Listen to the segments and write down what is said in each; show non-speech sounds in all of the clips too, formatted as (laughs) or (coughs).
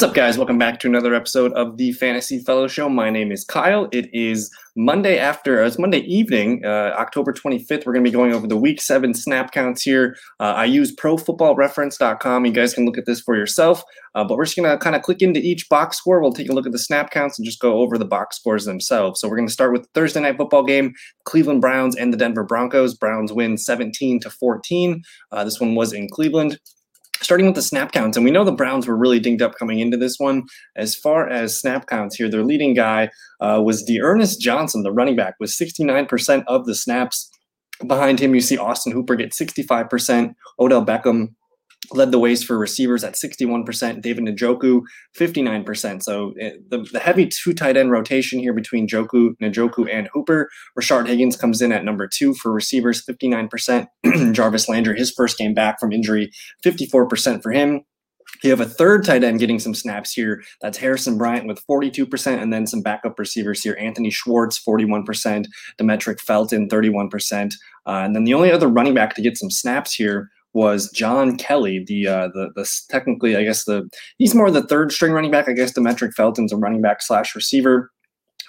What's up, guys? Welcome back to another episode of the Fantasy Fellow Show. My name is Kyle. It is Monday after, uh, it's Monday evening, uh, October 25th. We're going to be going over the week seven snap counts here. Uh, I use profootballreference.com. You guys can look at this for yourself, uh, but we're just going to kind of click into each box score. We'll take a look at the snap counts and just go over the box scores themselves. So we're going to start with Thursday night football game Cleveland Browns and the Denver Broncos. Browns win 17 to 14. Uh, this one was in Cleveland starting with the snap counts, and we know the Browns were really dinged up coming into this one. As far as snap counts here, their leading guy uh, was Ernest Johnson, the running back, with 69% of the snaps. Behind him, you see Austin Hooper get 65%, Odell Beckham led the ways for receivers at 61%, David Njoku 59%. So eh, the, the heavy two tight end rotation here between Joku, Njoku, and Hooper. Rashard Higgins comes in at number two for receivers, 59%. (clears throat) Jarvis Landry, his first game back from injury, 54% for him. You have a third tight end getting some snaps here. That's Harrison Bryant with 42%, and then some backup receivers here. Anthony Schwartz, 41%, Demetric Felton, 31%. Uh, and then the only other running back to get some snaps here was John Kelly, the uh, the the technically I guess the he's more the third string running back. I guess Demetric Felton's a running back slash receiver.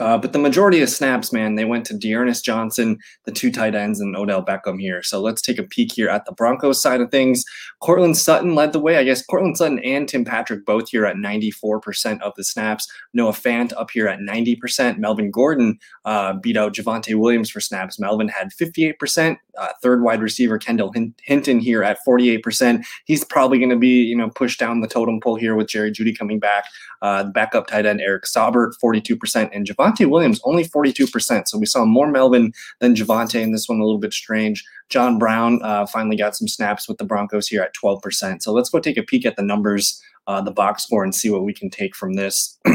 Uh, but the majority of snaps, man, they went to D'Ernest Johnson, the two tight ends, and Odell Beckham here. So let's take a peek here at the Broncos side of things. Courtland Sutton led the way. I guess Courtland Sutton and Tim Patrick both here at 94% of the snaps. Noah Fant up here at 90%. Melvin Gordon uh, beat out Javonte Williams for snaps. Melvin had 58%. Uh, third wide receiver Kendall Hinton here at 48%. He's probably going to be, you know, pushed down the totem pole here with Jerry Jeudy coming back. Uh, backup tight end Eric Saubert, 42%, and Javonte Williams only 42%. So we saw more Melvin than Javonte in this one, a little bit strange. John Brown uh, finally got some snaps with the Broncos here at 12%. So let's go take a peek at the numbers, uh, the box score, and see what we can take from this. (clears throat)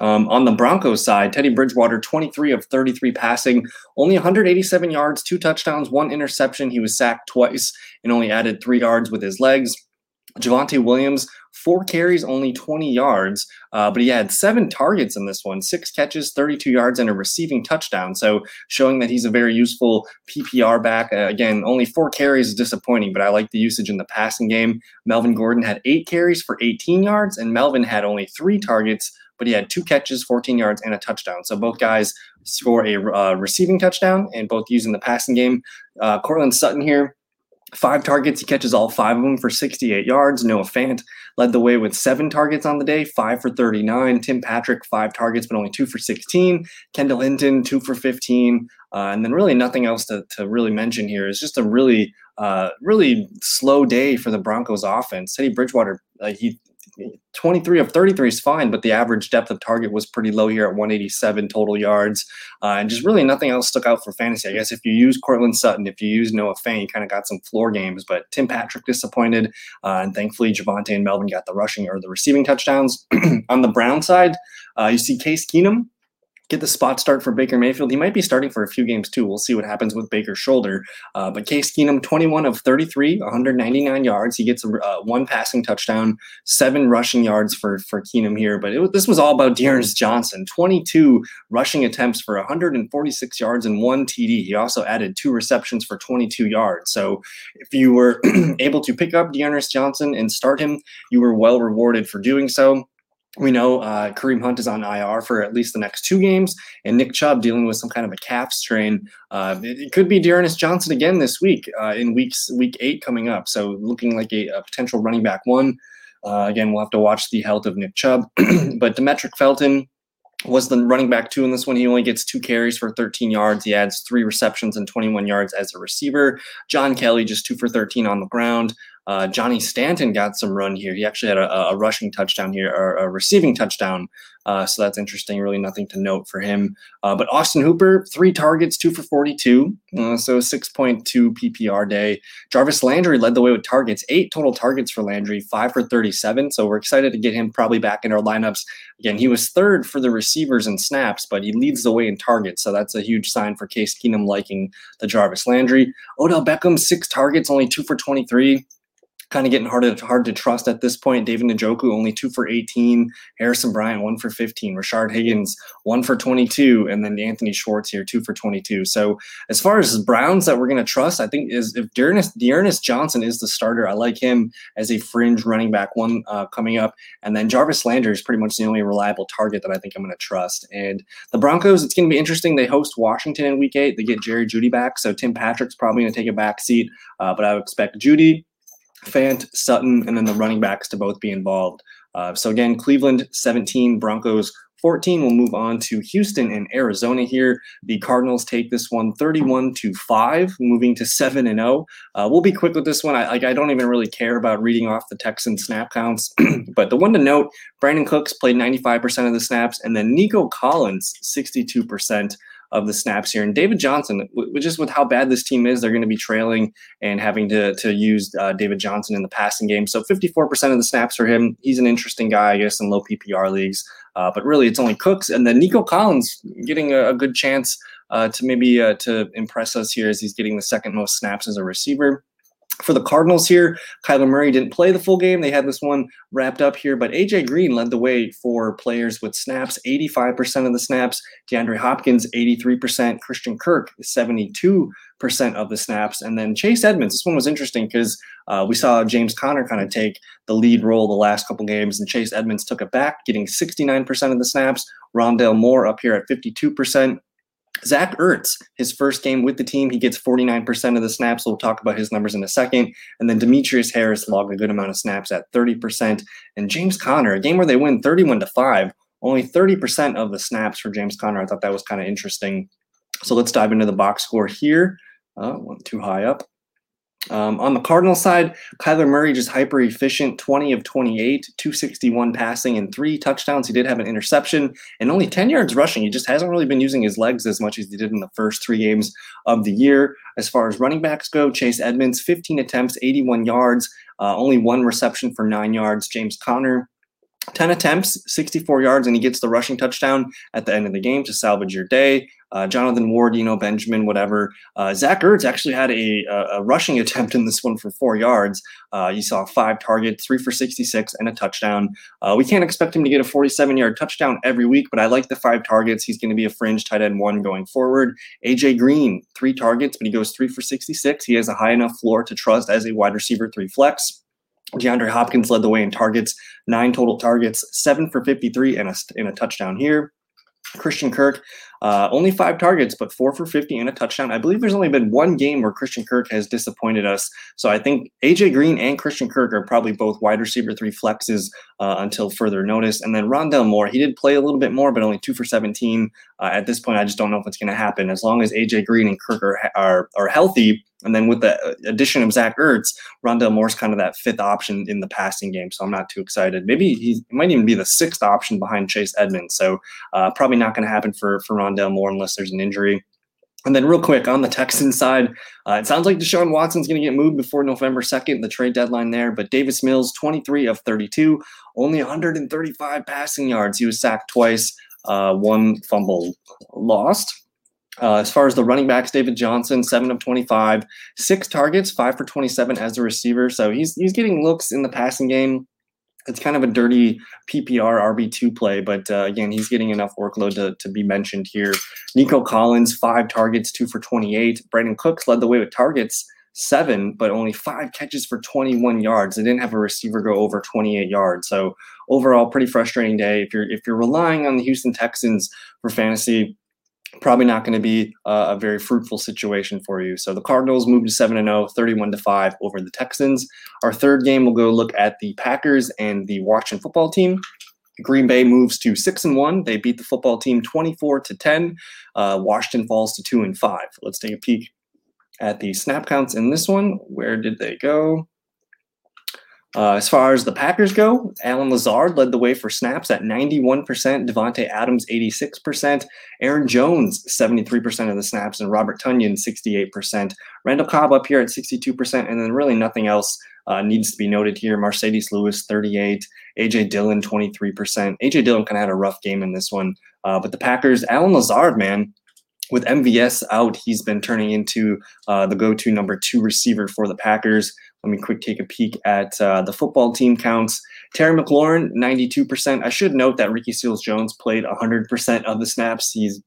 Um, on the Broncos side, Teddy Bridgewater, 23 of 33 passing, only 187 yards, two touchdowns, one interception. He was sacked twice and only added three yards with his legs. Javonte Williams, four carries, only 20 yards, uh, but he had seven targets in this one, six catches, 32 yards, and a receiving touchdown. So showing that he's a very useful PPR back. Uh, again, only four carries is disappointing, but I like the usage in the passing game. Melvin Gordon had eight carries for 18 yards, and Melvin had only three targets but he had two catches, 14 yards, and a touchdown. So both guys score a uh, receiving touchdown and both using the passing game. Uh, Courtland Sutton here, five targets. He catches all five of them for 68 yards. Noah Fant led the way with seven targets on the day, five for 39. Tim Patrick, five targets, but only two for 16. Kendall Hinton, two for 15. Uh, and then really nothing else to, to really mention here. It's just a really, uh, really slow day for the Broncos offense. Teddy Bridgewater, uh, he 23 of 33 is fine, but the average depth of target was pretty low here at 187 total yards. Uh, and just really nothing else stuck out for fantasy. I guess if you use Courtland Sutton, if you use Noah Fant, you kind of got some floor games, but Tim Patrick disappointed. Uh, and thankfully, Javonte and Melvin got the rushing or the receiving touchdowns. (clears throat) On the Brown side, uh, you see Case Keenum get the spot start for Baker Mayfield. He might be starting for a few games too. We'll see what happens with Baker's shoulder. Uh, but Case Keenum, 21 of 33, 199 yards. He gets uh, one passing touchdown, seven rushing yards for for Keenum here. But it, this was all about D'Ernest Johnson, 22 rushing attempts for 146 yards and one TD. He also added two receptions for 22 yards. So if you were (clears throat) able to pick up D'Ernest Johnson and start him, you were well rewarded for doing so. We know uh, Kareem Hunt is on IR for at least the next two games, and Nick Chubb dealing with some kind of a calf strain. Uh, it, it, could be D'Ernest Johnson again this week uh, in weeks week eight coming up. So looking like a, a potential running back one. Uh, again, we'll have to watch the health of Nick Chubb, (clears throat) but Demetric Felton was the running back two in this one. He only gets two carries for 13 yards. He adds three receptions and 21 yards as a receiver. John Kelly just two for 13 on the ground. Uh, Johnny Stanton got some run here. He actually had a, a rushing touchdown here, or a receiving touchdown. Uh, so that's interesting. Really nothing to note for him. Uh, but Austin Hooper, three targets, two for 42. Uh, so 6.2 PPR day. Jarvis Landry led the way with targets, eight total targets for Landry, five for 37. So we're excited to get him probably back in our lineups. Again, he was third for the receivers and snaps, but he leads the way in targets. So that's a huge sign for Case Keenum liking the Jarvis Landry. Odell Beckham, six targets, only two for 23 kind of getting hard to, hard to trust at this point. David Njoku only two for 18. Harrison Bryant one for 15. Rashard Higgins one for 22, and then Anthony Schwartz here two for 22. So as far as Browns that we're going to trust, I think is if D'Ernest, D'Ernest Johnson is the starter. I like him as a fringe running back one uh, coming up, and then Jarvis Landry is pretty much the only reliable target that I think I'm going to trust. And the Broncos, it's going to be interesting. They host Washington in Week Eight. They get Jerry Jeudy back, so Tim Patrick's probably going to take a back seat, uh, but I would expect Jeudy Fant, Sutton, and then the running backs to both be involved. Uh, so again, Cleveland 17, Broncos 14. We'll move on to Houston and Arizona here. The Cardinals take this one 31 to 5, moving to 7 and 0. Uh, we'll be quick with this one. I, I don't even really care about reading off the Texan snap counts, (clears throat) but the one to note Brandin Cooks played 95% of the snaps, and then Nico Collins 62% of the snaps here. And David Johnson, which is with how bad this team is, they're going to be trailing and having to, to use uh, David Johnson in the passing game. So 54% of the snaps for him. He's an interesting guy, I guess, in low PPR leagues. Uh, but really, it's only Cooks. And then Nico Collins getting a, a good chance uh, to maybe uh, to impress us here as he's getting the second most snaps as a receiver for the Cardinals here, Kyler Murray didn't play the full game. They had this one wrapped up here, but AJ Green led the way for players with snaps 85% of the snaps, DeAndre Hopkins 83%, Christian Kirk 72% of the snaps, and then Chase Edmonds. This one was interesting because uh, we saw James Conner kind of take the lead role the last couple games, and Chase Edmonds took it back, getting 69% of the snaps. Rondale Moore up here at 52%. Zach Ertz, his first game with the team, he gets 49% of the snaps. We'll talk about his numbers in a second. And then Demetrius Harris logged a good amount of snaps at 30%. And James Conner, a game where they win 31 to 5, only 30% of the snaps for James Conner. I thought that was kind of interesting. So let's dive into the box score here. Uh, went too high up. Um, on the Cardinal side, Kyler Murray just hyper efficient, 20 of 28, 261 passing, and three touchdowns. He did have an interception and only 10 yards rushing. He just hasn't really been using his legs as much as he did in the first three games of the year. As far as running backs go, Chase Edmonds, 15 attempts, 81 yards, uh, only one reception for nine yards. James Conner, 10 attempts, 64 yards, and he gets the rushing touchdown at the end of the game to salvage your day. Uh, Jonathan Ward, you know, Benjamin, whatever. Uh, Zach Ertz actually had a, a, rushing (laughs) attempt in this one for four yards. Uh, you saw five targets, three for 66, and a touchdown. Uh, we can't expect him to get a 47 yard touchdown every week, but I like the five targets. He's going to be a fringe tight end one going forward. AJ Green, three targets, but he goes three for 66. He has a high enough floor to trust as a wide receiver three flex. DeAndre Hopkins led the way in targets, nine total targets, seven for 53 and a, and a touchdown here. Christian Kirk, uh, only five targets, but four for 50 and a touchdown. I believe there's only been one game where Christian Kirk has disappointed us. So I think AJ Green and Christian Kirk are probably both wide receiver three flexes uh, until further notice. And then Rondale Moore, he did play a little bit more, but only two for 17. Uh, at this point, I just don't know if it's going to happen. As long as AJ Green and Kirk are, are, are healthy, and then with the addition of Zach Ertz, Rondale Moore's kind of that fifth option in the passing game. So I'm not too excited. Maybe he might even be the sixth option behind Chase Edmonds. So uh, probably not going to happen for, for Rondale Moore unless there's an injury. And then, real quick on the Texans side, uh, it sounds like Deshaun Watson's going to get moved before November 2nd, the trade deadline there. But Davis Mills, 23 of 32, only 135 passing yards. He was sacked twice, uh, one fumble lost. Uh, as far as the running backs, David Johnson, seven of 25, six targets, five for 27 as a receiver. So he's he's getting looks in the passing game. It's kind of a dirty PPR RB2 play, but uh, again, he's getting enough workload to, to be mentioned here. Nico Collins, five targets, two for 28. Brandin Cooks led the way with targets, seven, but only five catches for 21 yards. They didn't have a receiver go over 28 yards. So overall, pretty frustrating day. If you're if you're relying on the Houston Texans for fantasy, probably not going to be a very fruitful situation for you. So the Cardinals moved to 7 0, 31 to 5 over the Texans. Our third game, we'll go look at the Packers and the Washington football team. Green Bay moves to 6 and 1. They beat the football team 24 to 10. Uh, Washington falls to 2 and 5. Let's take a peek at the snap counts in this one. Where did they go? Uh, as far as the Packers go, Allen Lazard led the way for snaps at 91%, Davante Adams 86%, Aaron Jones 73% of the snaps, and Robert Tonyan 68%. Randall Cobb up here at 62%, and then really nothing else uh, needs to be noted here. Marcedes Lewis 38, AJ Dillon 23%. AJ Dillon kind of had a rough game in this one, uh, but the Packers, Allen Lazard, man, with MVS out, he's been turning into uh, the go-to number two receiver for the Packers. Let me quick take a peek at uh, the football team counts. Terry McLaurin, 92%. I should note that Ricky Seals Jones played 100% of the snaps. He's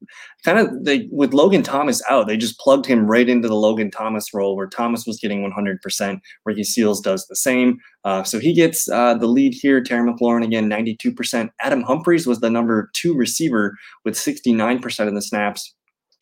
kind of, they, with Logan Thomas out, they just plugged him right into the Logan Thomas role where Thomas was getting 100%. Ricky Seals does the same. Uh, so he gets uh, the lead here. Terry McLaurin, again, 92%. Adam Humphries was the number two receiver with 69% of the snaps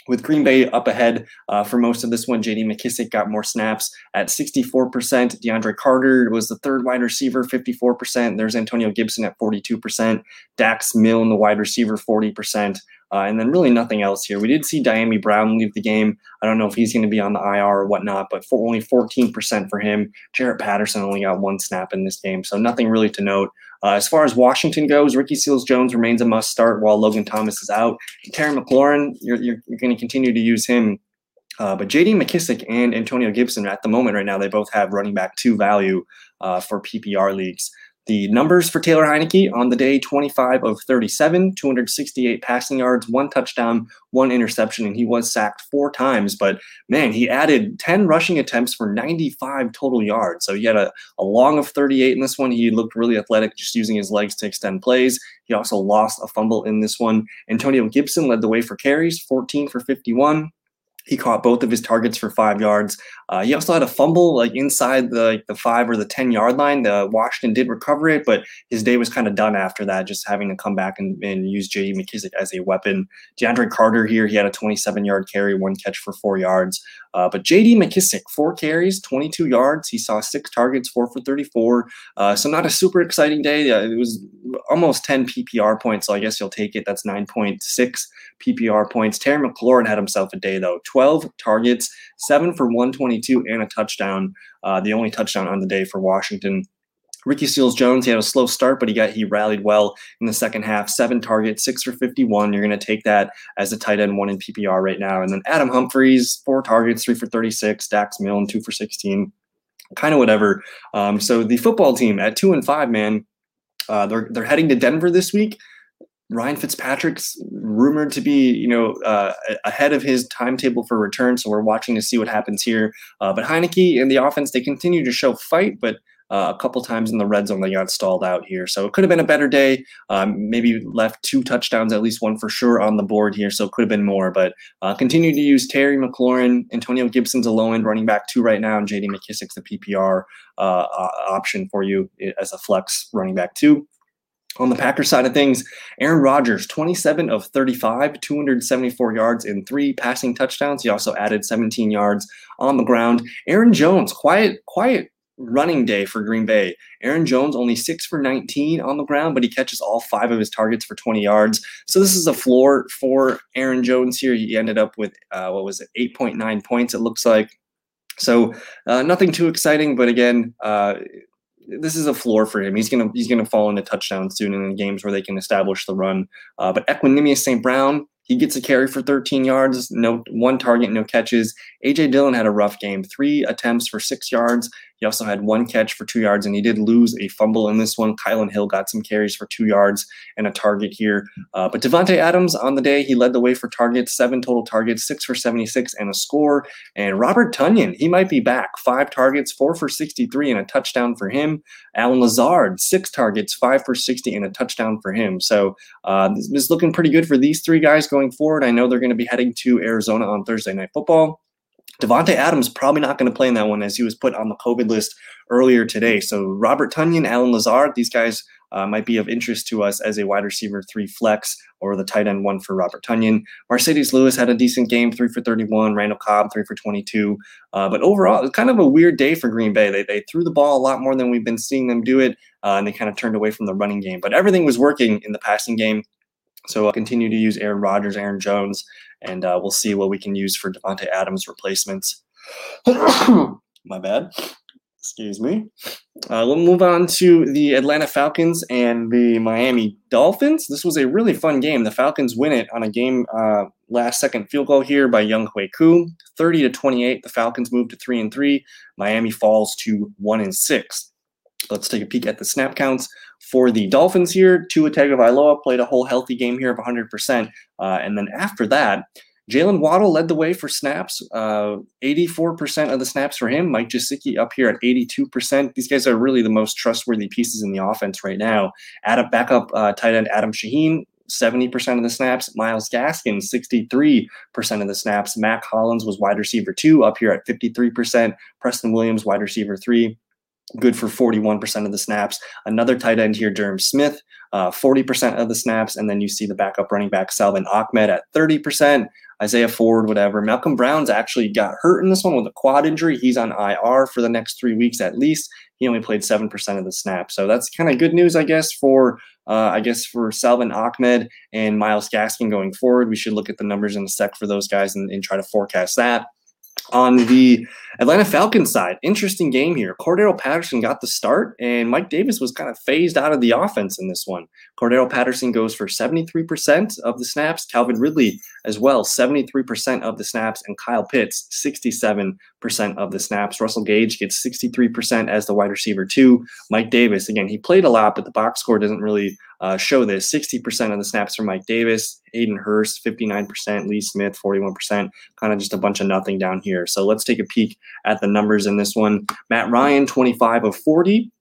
with Green Bay up ahead uh, for most of this one. JD McKissic got more snaps at 64%. DeAndre Carter was the third wide receiver, 54%. There's Antonio Gibson at 42%. Dax Milne, the wide receiver, 40%. Uh, and then really nothing else here. We did see Dyami Brown leave the game. I don't know if he's going to be on the IR or whatnot, but for only 14% for him. Jaret Patterson only got one snap in this game, so nothing really to note. Uh, as far as Washington goes, Ricky Seals Jones remains a must start while Logan Thomas is out. Terry McLaurin, you're, you're, you're going to continue to use him. Uh, but JD McKissic and Antonio Gibson at the moment right now, they both have running back two value uh, for PPR leagues. The numbers for Taylor Heinicke on the day 25 of 37, 268 passing yards, one touchdown, one interception, and he was sacked four times. But man, he added 10 rushing attempts for 95 total yards. So he had a, a long of 38 in this one. He looked really athletic, just using his legs to extend plays. He also lost a fumble in this one. Antonio Gibson led the way for carries, 14 for 51. He caught both of his targets for five yards. Uh, he also had a fumble like inside the like, the five or the ten yard line. The Washington did recover it, but his day was kind of done after that, just having to come back and, and use J.D. McKissic as a weapon. DeAndre Carter here, he had a 27 yard carry, one catch for four yards. Uh, but J.D. McKissic, four carries, 22 yards. He saw six targets, four for 34. Uh, so not a super exciting day. it was almost 10 PPR points, so I guess you'll take it. That's 9.6 PPR points. Terry McLaurin had himself a day though, 12 targets, seven for 122 and a touchdown. Uh, the only touchdown on the day for Washington. Ricky Seals Jones, he had a slow start, but he got he rallied well in the second half. Seven targets, six for 51. You're going to take that as a tight end one in PPR right now. And then Adam Humphries, four targets, three for 36. Dax Milne, two for 16. Kind of whatever. Um, so the football team at two and five, man, uh, they're they're heading to Denver this week. Ryan Fitzpatrick's rumored to be, you know, uh, ahead of his timetable for return. So we're watching to see what happens here. Uh, but Heinicke and the offense, they continue to show fight, but uh, a couple times in the red zone they got stalled out here. So it could have been a better day. Um, maybe left two touchdowns, at least one for sure on the board here. So it could have been more. But uh, continue to use Terry McLaurin, Antonio Gibson's a low end running back two right now, and JD McKissic's the PPR uh, option for you as a flex running back two. On the Packers side of things, Aaron Rodgers, 27 of 35, 274 yards and three passing touchdowns. He also added 17 yards on the ground. Aaron Jones, quiet, quiet running day for Green Bay. Aaron Jones only six for 19 on the ground, but he catches all five of his targets for 20 yards. So this is a floor for Aaron Jones here. He ended up with, uh, what was it, 8.9 points, it looks like. So uh, nothing too exciting, but again, uh, this is a floor for him. He's gonna he's gonna fall into touchdowns soon in games where they can establish the run. Uh, but Equanimeous St. Brown, he gets a carry for 13 yards, no one target, no catches. AJ Dillon had a rough game, three attempts for six yards. He also had one catch for two yards, and he did lose a fumble in this one. Kylin Hill got some carries for two yards and a target here. Uh, but Davante Adams on the day, he led the way for targets, seven total targets, six for 76 and a score. And Robert Tonyan, he might be back. Five targets, four for 63 and a touchdown for him. Allen Lazard, six targets, five for 60 and a touchdown for him. So uh, this is looking pretty good for these three guys going forward. I know they're going to be heading to Arizona on Thursday Night Football. Davante Adams probably not going to play in that one as he was put on the COVID list earlier today. So Robert Tonyan, Allen Lazard, these guys uh, might be of interest to us as a wide receiver three flex or the tight end one for Robert Tonyan. Marcedes Lewis had a decent game, three for 31. Randall Cobb, three for 22. Uh, but overall, it's kind of a weird day for Green Bay. They, they threw the ball a lot more than we've been seeing them do it, uh, and they kind of turned away from the running game. But everything was working in the passing game. So I'll continue to use Aaron Rodgers, Aaron Jones, and uh, we'll see what we can use for Davante Adams replacements. (coughs) My bad. Excuse me. Uh, we'll move on to the Atlanta Falcons and the Miami Dolphins. This was a really fun game. The Falcons win it on a game uh, last second field goal here by Younghoe Koo, 30 to 28. The Falcons move to three and three. Miami falls to one and six. Let's take a peek at the snap counts for the Dolphins here. Tua Tagovailoa played a whole healthy game here of 100%. Uh, and then after that, Jaylen Waddle led the way for snaps, uh, 84% of the snaps for him. Mike Gesicki up here at 82%. These guys are really the most trustworthy pieces in the offense right now. Add a backup uh, tight end Adam Shaheen, 70% of the snaps. Myles Gaskin, 63% of the snaps. Mack Hollins was wide receiver two, up here at 53%. Preston Williams, wide receiver three, good for 41% of the snaps. Another tight end here, Durham Smythe, uh, 40% of the snaps. And then you see the backup running back, Salvon Ahmed, at 30%. Isaiah Ford, whatever. Malcolm Brown's actually got hurt in this one with a quad injury. He's on IR for the next three weeks at least. He only played 7% of the snaps. So that's kind of good news, I guess, for uh, I guess for Salvon Ahmed and Myles Gaskin going forward. We should look at the numbers in a sec for those guys and, and try to forecast that. On the Atlanta Falcons side, interesting game here. Cordarrelle Patterson got the start, and Mike Davis was kind of phased out of the offense in this one. Cordarrelle Patterson goes for 73% of the snaps. Calvin Ridley as well, 73% of the snaps, and Kyle Pitts, 67% of the snaps. Russell Gage gets 63% as the wide receiver, too. Mike Davis, again, he played a lot, but the box score doesn't really uh, show this 60% of the snaps for Mike Davis, Hayden Hurst, 59%, Lee Smith, 41%, kind of just a bunch of nothing down here. So let's take a peek at the numbers in this one. Matt Ryan, 25 of 40,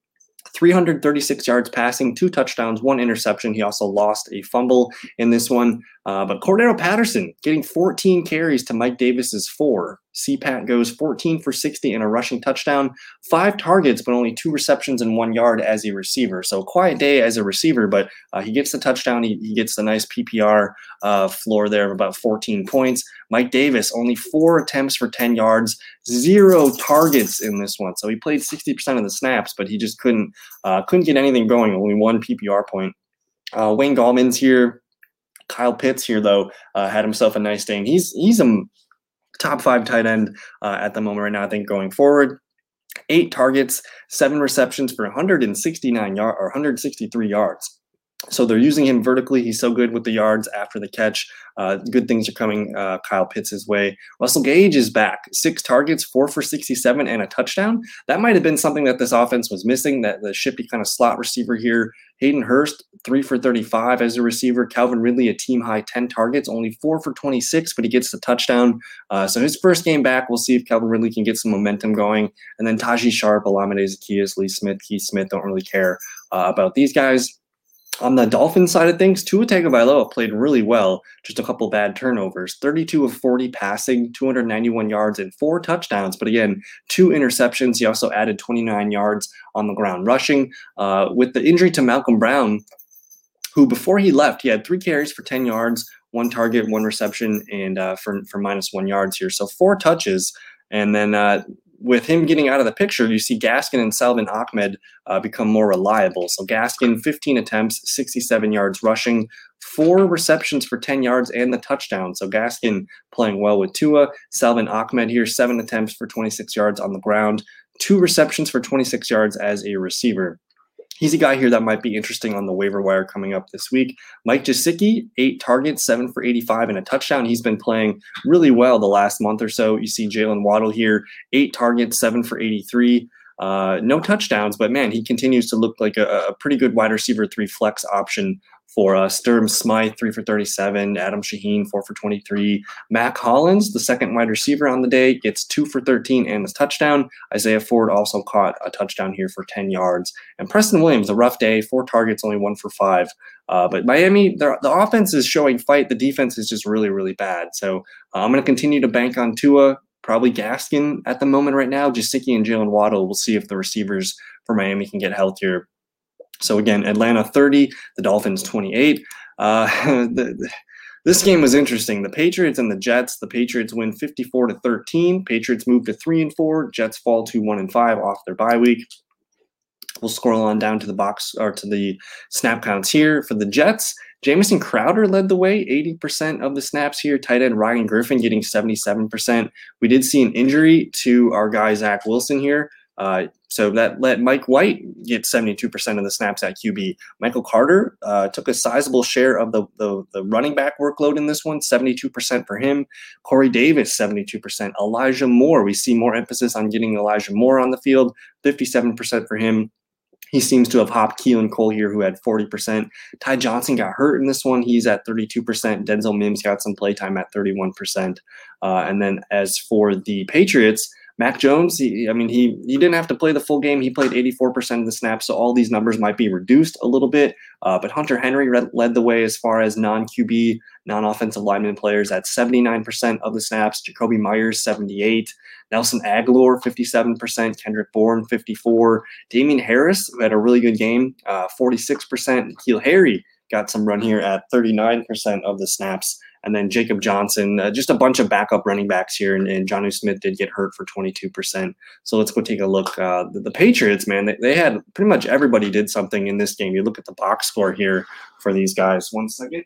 336 yards passing, two touchdowns, one interception. He also lost a fumble in this one. Uh, but Cordarrelle Patterson getting 14 carries to Mike Davis's four. CPAT goes 14 for 60 and a rushing touchdown, five targets, but only two receptions and one yard as a receiver. So quiet day as a receiver, but uh, he gets the touchdown. He, he gets the nice PPR uh, floor there of about 14 points. Mike Davis only four attempts for 10 yards, zero targets in this one. So he played 60% of the snaps, but he just couldn't uh, couldn't get anything going. Only one PPR point. Uh, Wayne Gallman's here. Kyle Pitts here though uh, had himself a nice day. And he's he's a top five tight end uh, at the moment right now. I think going forward, eight targets, seven receptions for 169 yard or 163 yards. So they're using him vertically. He's so good with the yards after the catch. Uh, good things are coming uh, Kyle Pitts way. Russell Gage is back. Six targets, four for 67, and a touchdown. That might have been something that this offense was missing, that the shippy kind of slot receiver here. Hayden Hurst, three for 35 as a receiver. Calvin Ridley, a team high 10 targets, only four for 26, but he gets the touchdown. Uh, so his first game back, we'll see if Calvin Ridley can get some momentum going. And then Tajae Sharpe, Olamide Zaccheaus, Lee Smith, Keith Smith, don't really care uh, about these guys. On the Dolphins side of things, Tua Tagovailoa played really well. Just a couple bad turnovers. 32 of 40 passing, 291 yards, and four touchdowns. But again, two interceptions. He also added 29 yards on the ground rushing. Uh, with the injury to Malcolm Brown, who before he left, he had three carries for 10 yards, one target, one reception, and uh, for for minus one yards here. So four touches. And then uh, with him getting out of the picture, you see Gaskin and Salvon Ahmed uh, become more reliable. So Gaskin, 15 attempts, 67 yards rushing, four receptions for 10 yards and the touchdown. So Gaskin playing well with Tua. Salvon Ahmed here, seven attempts for 26 yards on the ground, two receptions for 26 yards as a receiver he's a guy here that might be interesting on the waiver wire coming up this week. Mike Gesicki, eight targets, seven for 85 and a touchdown. He's been playing really well the last month or so. You see Jaylen Waddle here, eight targets, seven for 83. Uh, no touchdowns, but man, he continues to look like a, a pretty good wide receiver three flex option for uh, Sturm Smythe, three for 37. Adam Shaheen, four for 23. Mack Hollins, the second wide receiver on the day, gets two for 13 and a touchdown. Isaiah Ford also caught a touchdown here for 10 yards. And Preston Williams, a rough day, four targets, only one for five. Uh, but Miami, the offense is showing fight. The defense is just really, really bad. So uh, I'm going to continue to bank on Tua, probably Gaskin at the moment right now. Gesicki and Jaylen Waddle. We'll see if the receivers for Miami can get healthier so again, Atlanta 30, the Dolphins 28. Uh, (laughs) the, this game was interesting. The Patriots and the Jets. The Patriots win 54 to 13. Patriots move to three and four. Jets fall to one and five off their bye week. We'll scroll on down to the box or to the snap counts here for the Jets. Jamison Crowder led the way, 80% of the snaps here. Tight end Ryan Griffin getting 77%. We did see an injury to our guy Zach Wilson here. Uh, so that let Mike White get 72% of the snaps at QB. Michael Carter uh, took a sizable share of the, the, the, running back workload in this one, 72% for him. Corey Davis, 72%. Elijah Moore, we see more emphasis on getting Elijah Moore on the field, 57% for him. he seems to have hopped Keelan Cole here, who had 40%. Ty Johnson got hurt in this one. He's at 32%. Denzel Mims got some playtime at 31%. Uh, and then as for the Patriots, Mac Jones, he, I mean, he he didn't have to play the full game. He played 84% of the snaps, so all these numbers might be reduced a little bit. Uh, but Hunter Henry led the way as far as non QB, non offensive lineman players at 79% of the snaps. Jakobi Meyers 78, Nelson Agholor 57%, Kendrick Bourne 54, Damien Harris who had a really good game, uh, 46%. N'Keal Harry got some run here at 39% of the snaps. And then Jacob Johnson, uh, just a bunch of backup running backs here. And, and Jonnu Smith did get hurt for 22%. So let's go take a look. Uh, the, the, Patriots, man, they, they, had pretty much everybody did something in this game. You look at the box score here for these guys. One second.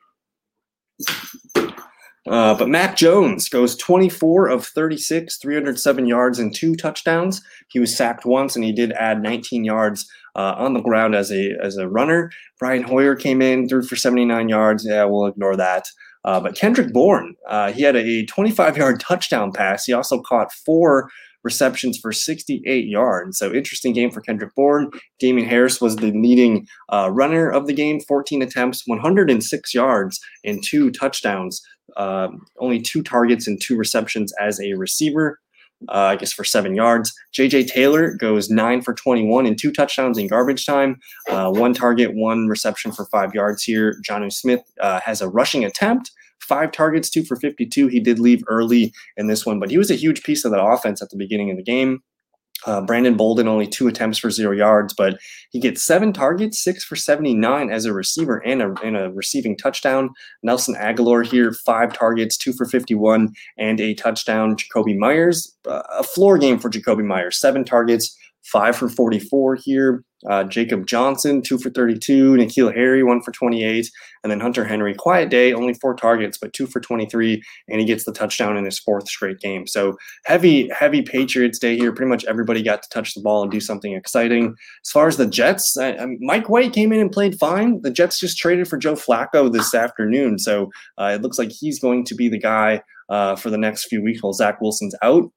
Uh, but Mac Jones goes 24 of 36, 307 yards and two touchdowns. He was sacked once, and he did add 19 yards uh, on the ground as a as a runner. Brian Hoyer came in, threw for 79 yards. Yeah, we'll ignore that. Uh, but Kendrick Bourne, uh, he had a 25 yard touchdown pass. He also caught four receptions for 68 yards. So interesting game for Kendrick Bourne. Damien Harris was the leading uh, runner of the game, 14 attempts, 106 yards, and two touchdowns. Uh, only two targets and two receptions as a receiver I guess for seven yards. JJ Taylor goes nine for 21 and two touchdowns in garbage time, uh, one target, one reception for five yards here. Jonnu Smith uh, has a rushing attempt, five targets, two for 52. He did leave early in this one, but he was a huge piece of that offense at the beginning of the game. Uh, Brandon Bolden only two attempts for zero yards, but he gets seven targets, six for 79 as a receiver and a, and a receiving touchdown. Nelson Agholor here, five targets, two for 51 and a touchdown. Jakobi Meyers, uh, a floor game for Jakobi Meyers, seven targets, five for 44 here. Uh, Jacob Johnson, two for 32. N'Keal Harry, one for 28. And then Hunter Henry, quiet day, only four targets, but two for 23. And he gets the touchdown in his fourth straight game. So heavy, heavy Patriots day here. Pretty much everybody got to touch the ball and do something exciting. As far as the Jets, I, I, Mike White came in and played fine. The Jets just traded for Joe Flacco this afternoon. So uh, it looks like he's going to be the guy uh, for the next few weeks while Zach Wilson's out.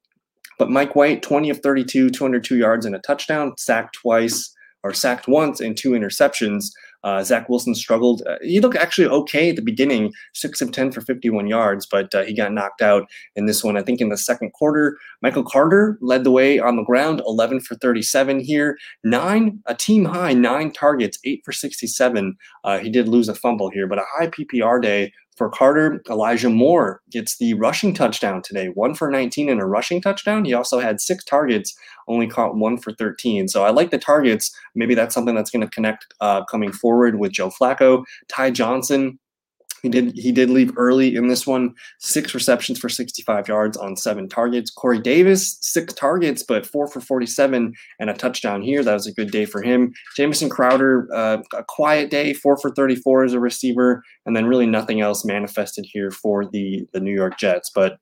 But Mike White, 20 of 32, 202 yards and a touchdown, sacked twice or sacked once and two interceptions. Uh, Zach Wilson struggled. Uh, he looked actually okay at the beginning, six of 10 for 51 yards, but uh, he got knocked out in this one. I think in the second quarter, Michael Carter led the way on the ground, 11 for 37 here, nine, a team high, nine targets, eight for 67. Uh, he did lose a fumble here, but a high PPR day for Carter, Elijah Moore gets the rushing touchdown today, one for 19 and a rushing touchdown. He also had six targets, only caught one for 13. So I like the targets. Maybe that's something that's going to connect uh, coming forward with Joe Flacco. Ty Johnson, he did he did leave early in this one. Six receptions for 65 yards on seven targets. Corey Davis, six targets, but four for 47 and a touchdown here. That was a good day for him. Jamison Crowder, uh, a quiet day, four for 34 as a receiver, and then really nothing else manifested here for the the New York Jets. But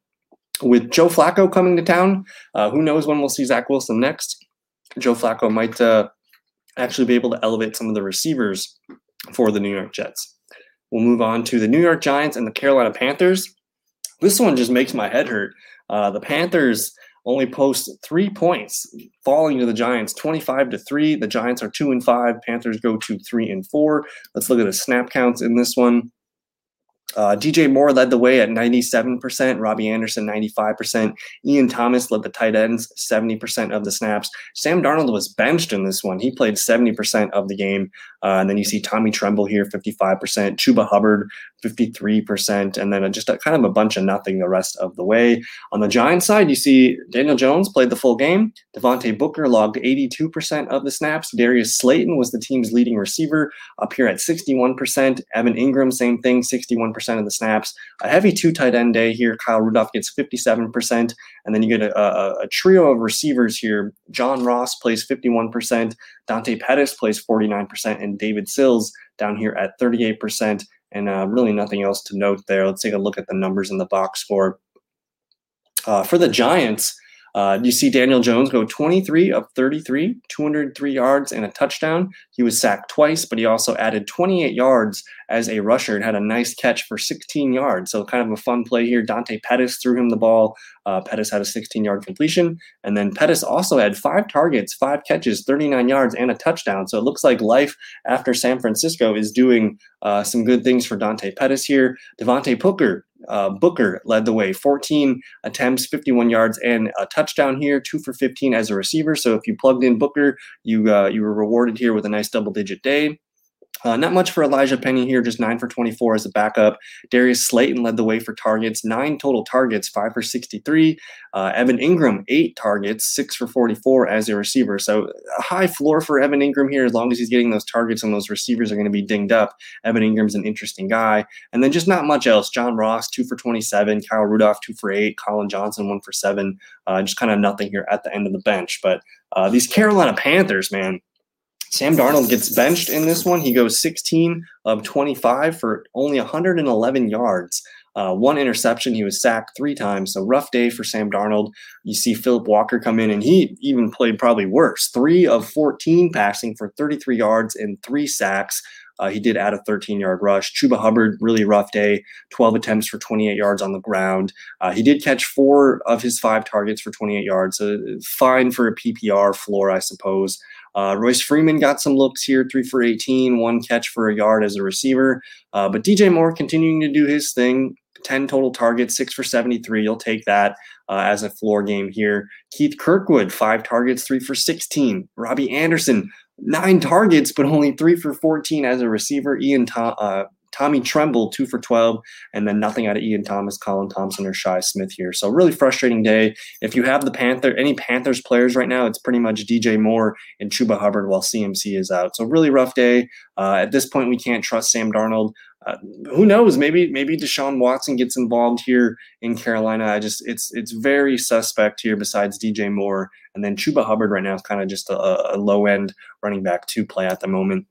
with Joe Flacco coming to town, uh, who knows when we'll see Zach Wilson next? Joe Flacco might uh, actually be able to elevate some of the receivers for the New York Jets. We'll move on to the New York Giants and the Carolina Panthers. This one just makes my head hurt. Uh, the Panthers only post three points, falling to the Giants 25 to 3. The Giants are 2 and 5. Panthers go to 3 and 4. Let's look at the snap counts in this one. Uh, DJ Moore led the way at 97%, Robbie Anderson 95%, Ian Thomas led the tight ends 70% of the snaps. Sam Darnold was benched in this one. He played 70% of the game. Uh, and then you see Tommy Tremble here 55%, Chuba Hubbard 53%, and then just a, kind of a bunch of nothing the rest of the way. On the Giants side, you see Daniel Jones played the full game. Devontae Booker logged 82% of the snaps. Darius Slayton was the team's leading receiver up here at 61%. Evan Engram, same thing, 61% of the snaps. A heavy two tight end day here. Kyle Rudolph gets 57%. And then you get a, a, a trio of receivers here. John Ross plays 51%. Dante Pettis plays 49%. And David Sills down here at 38% and uh, really nothing else to note there. Let's take a look at the numbers in the box score. Uh, for the Giants, Uh, you see Daniel Jones go 23 of 33, 203 yards and a touchdown. He was sacked twice, but he also added 28 yards as a rusher and had a nice catch for 16 yards. So kind of a fun play here. Dante Pettis threw him the ball. Uh, Pettis had a 16 yard completion. And then Pettis also had five targets, five catches, 39 yards, and a touchdown. So it looks like life after San Francisco is doing uh, some good things for Dante Pettis here. Devontae Booker uh, Booker led the way, 14 attempts, 51 yards, and a touchdown here, two for 15 as a receiver. So if you plugged in Booker, you uh, you were rewarded here with a nice double digit day. Uh, not much for Elijah Penny here, just 9 for 24 as a backup. Darius Slayton led the way for targets, nine total targets, 5 for 63. Uh, Evan Engram, eight targets, 6 for 44 as a receiver. So a high floor for Evan Engram here, as long as he's getting those targets and those receivers are going to be dinged up. Evan Engram's an interesting guy. And then just not much else. John Ross, 2 for 27. Kyle Rudolph, 2 for 8. Collin Johnson, 1 for 7. Uh, just kind of nothing here at the end of the bench. But uh, these Carolina Panthers, man, Sam Darnold gets benched in this one. He goes 16 of 25 for only 111 yards. Uh, one interception. He was sacked three times. So rough day for Sam Darnold. You see Philip Walker come in, and he even played probably worse. Three of 14 passing for 33 yards and three sacks. Uh, he did add a 13 yard rush. Chuba Hubbard, really rough day, 12 attempts for 28 yards on the ground. Uh, he did catch four of his five targets for 28 yards. Fine for a PPR floor, I suppose. Uh, Royce Freeman got some looks here, three for 18, one catch for a yard as a receiver. Uh, but DJ Moore continuing to do his thing. 10 total targets, six for 73. You'll take that uh, as a floor game here. Keith Kirkwood, five targets, three for 16. Robbie Anderson, nine targets, but only three for 14 as a receiver. Ian Tom, uh, Tommy Tremble, two for 12, and then nothing out of Ian Thomas, Colin Thompson, or Shi Smith here. So really frustrating day. If you have the Panther, any Panthers players right now, it's pretty much DJ Moore and Chuba Hubbard while CMC is out. So really rough day. Uh, at this point, we can't trust Sam Darnold. Uh, who knows? Maybe maybe Deshaun Watson gets involved here in Carolina. I just it's it's very suspect here. Besides DJ Moore and then Chuba Hubbard right now is kind of just a, a low end running back to play at the moment.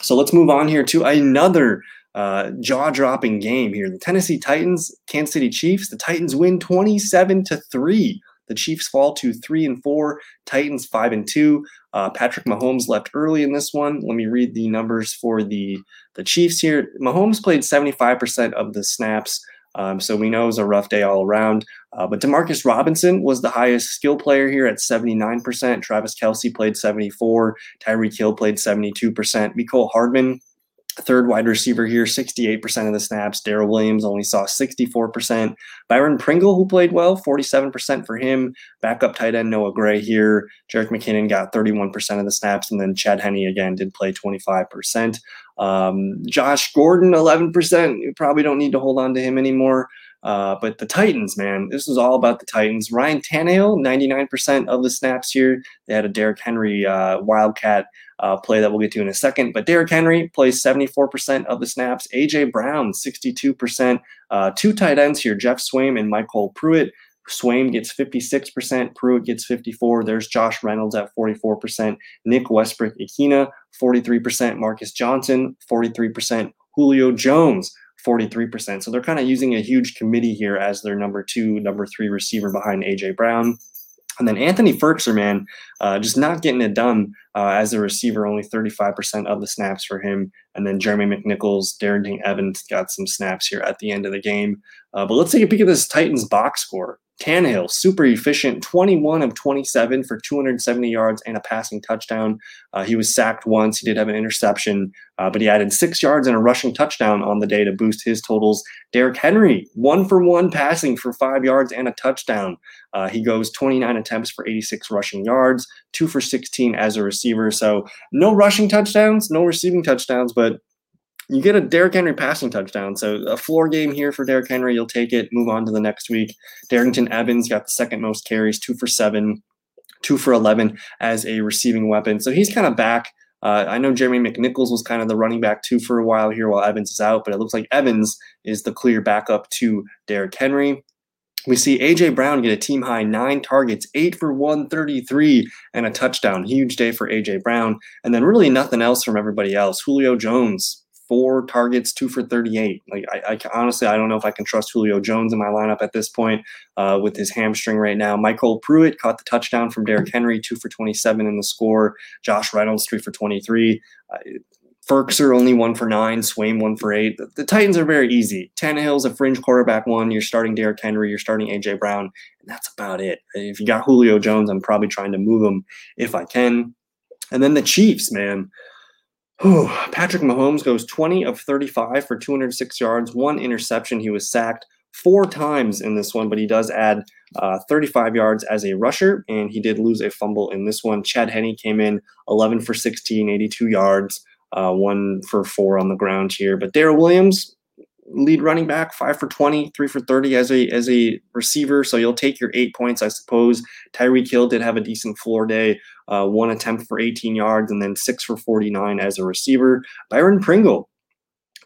So let's move on here to another uh, jaw dropping game here. The Tennessee Titans, Kansas City Chiefs. The Titans win 27 to 3. The Chiefs fall to 3 and 4, Titans 5 and 2. Uh, Patrick Mahomes left early in this one. Let me read the numbers for the, the Chiefs here. Mahomes played 75% of the snaps. Um, so we know it was a rough day all around. Uh, but Demarcus Robinson was the highest skill player here at 79%. Travis Kelce played 74. Tyreek Hill played 72%. Mecole Hardman Third wide receiver here, 68% of the snaps. Darrel Williams only saw 64%. Byron Pringle, who played well, 47% for him. Backup tight end Noah Gray here. Jerick McKinnon got 31% of the snaps. And then Chad Henne again did play 25%. Um, Josh Gordon, 11%. You probably don't need to hold on to him anymore. Uh, but the Titans, man, this is all about the Titans. Ryan Tannehill, 99% of the snaps here. They had a Derrick Henry uh, Wildcat uh, play that we'll get to in a second. But Derrick Henry plays 74% of the snaps. AJ Brown, 62%. Uh, two tight ends here, Geoff Swaim and MyCole Pruitt. Swaim gets 56%, Pruitt gets 54. There's Josh Reynolds at 44%, Nick Westbrook Ikhine, 43%, Marcus Johnson, 43%, Julio Jones, 43%. So they're kind of using a huge committee here as their number two, number three receiver behind AJ Brown. And then Anthony Firkser, man, uh, just not getting it done uh, as a receiver, only 35% of the snaps for him. And then Jeremy McNichols, Darrynton Evans got some snaps here at the end of the game. Uh, but let's take a peek at this Titans box score. Tannehill, super efficient, 21 of 27 for 270 yards and a passing touchdown. Uh, he was sacked once. He did have an interception, uh, but he added six yards and a rushing touchdown on the day to boost his totals. Derrick Henry, one for one passing for five yards and a touchdown. Uh, he goes 29 attempts for 86 rushing yards, two for 16 as a receiver. So no rushing touchdowns, no receiving touchdowns, but you get a Derrick Henry passing touchdown. So a floor game here for Derrick Henry. You'll take it, move on to the next week. Darrynton Evans got the second most carries, two for seven, two for 11 as a receiving weapon. So he's kind of back. Uh, I know Jeremy McNichols was kind of the running back too for a while here while Evans is out, but it looks like Evans is the clear backup to Derrick Henry. We see AJ Brown get a team high nine targets, eight for 133, and a touchdown. Huge day for AJ Brown. And then really nothing else from everybody else. Julio Jones, four targets, two for 38. Like I, I honestly, I don't know if I can trust Julio Jones in my lineup at this point uh, with his hamstring right now. Michael Pruitt caught the touchdown from Derrick Henry, two for 27 in the score. Josh Reynolds, three for 23. Uh, Firkser only one for nine, Swaim one for eight. The, the, Titans are very easy. Tannehill's a fringe quarterback one. You're starting Derrick Henry, you're starting AJ Brown, and that's about it. If you got Julio Jones, I'm probably trying to move him if I can. And then the Chiefs, man. Patrick Mahomes goes 20 of 35 for 206 yards, one interception. He was sacked four times in this one, but he does add uh, 35 yards as a rusher, and he did lose a fumble in this one. Chad Henne came in 11 for 16, 82 yards uh, one for four on the ground here. But Darrel Williams, lead running back, five for 20, three for 30 as a as a receiver. So you'll take your eight points, I suppose. Tyreek Hill did have a decent floor day, uh, one attempt for 18 yards, and then six for 49 as a receiver. Byron Pringle.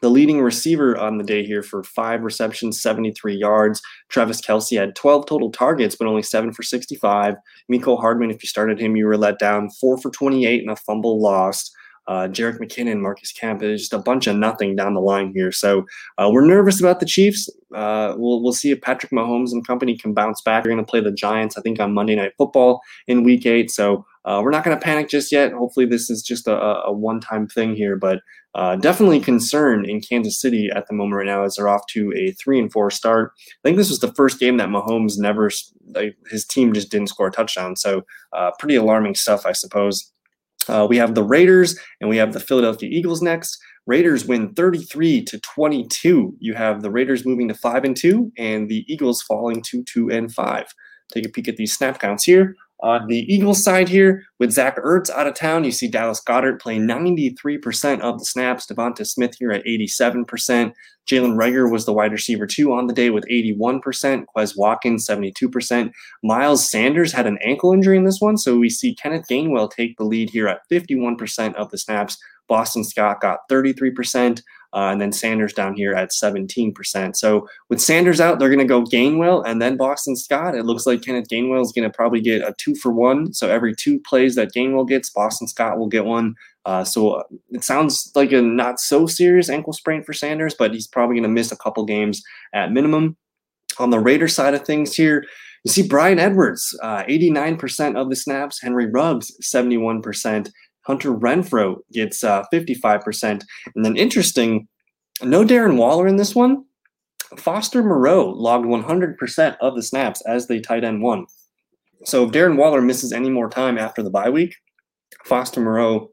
The leading receiver on the day here for five receptions, 73 yards. Travis Kelce had 12 total targets, but only seven for 65. Mecole Hardman, if you started him, you were let down. Four for 28 and a fumble lost uh, Jerick McKinnon, Marcus Kemp. Just a bunch of nothing down the line here. So uh, we're nervous about the Chiefs. Uh, we'll we'll see if Patrick Mahomes and company can bounce back. They're going to play the Giants, I think, on Monday Night Football in Week Eight. So uh, we're not going to panic just yet. Hopefully, this is just a, a one-time thing here, but uh, definitely concerned in Kansas City at the moment right now as they're off to a three and four start. I think this was the first game that Mahomes never, like, his team just didn't score a touchdown. So uh, pretty alarming stuff, I suppose. Uh, we have the Raiders and we have the Philadelphia Eagles next. Raiders win 33 to 22. You have the Raiders moving to 5 and 2 and the Eagles falling to 2 and 5. Take a peek at these snap counts here. On the Eagles side here, with Zach Ertz out of town, you see Dallas Goedert playing 93% of the snaps. Devonta Smith here at 87%. Jalen Reagor was the wide receiver two on the day with 81%. Quez Watkins, 72%. Miles Sanders had an ankle injury in this one, so we see Kenneth Gainwell take the lead here at 51% of the snaps. Boston Scott got 33%. Uh, and then Sanders down here at 17%. So with Sanders out, they're going to go Gainwell and then Boston Scott. It looks like Kenneth Gainwell is going to probably get a two for one. So every two plays that Gainwell gets, Boston Scott will get one. Uh, so uh, it sounds like a not so serious ankle sprain for Sanders, but he's probably going to miss a couple games at minimum. On the Raider side of things here, you see Bryan Edwards, uh, 89% of the snaps, Henry Ruggs, 71%. Hunter Renfrow gets uh, 55%. And then interesting, no Darren Waller in this one. Foster Moreau logged 100% of the snaps as the tight end one. So if Darren Waller misses any more time after the bye week, Foster Moreau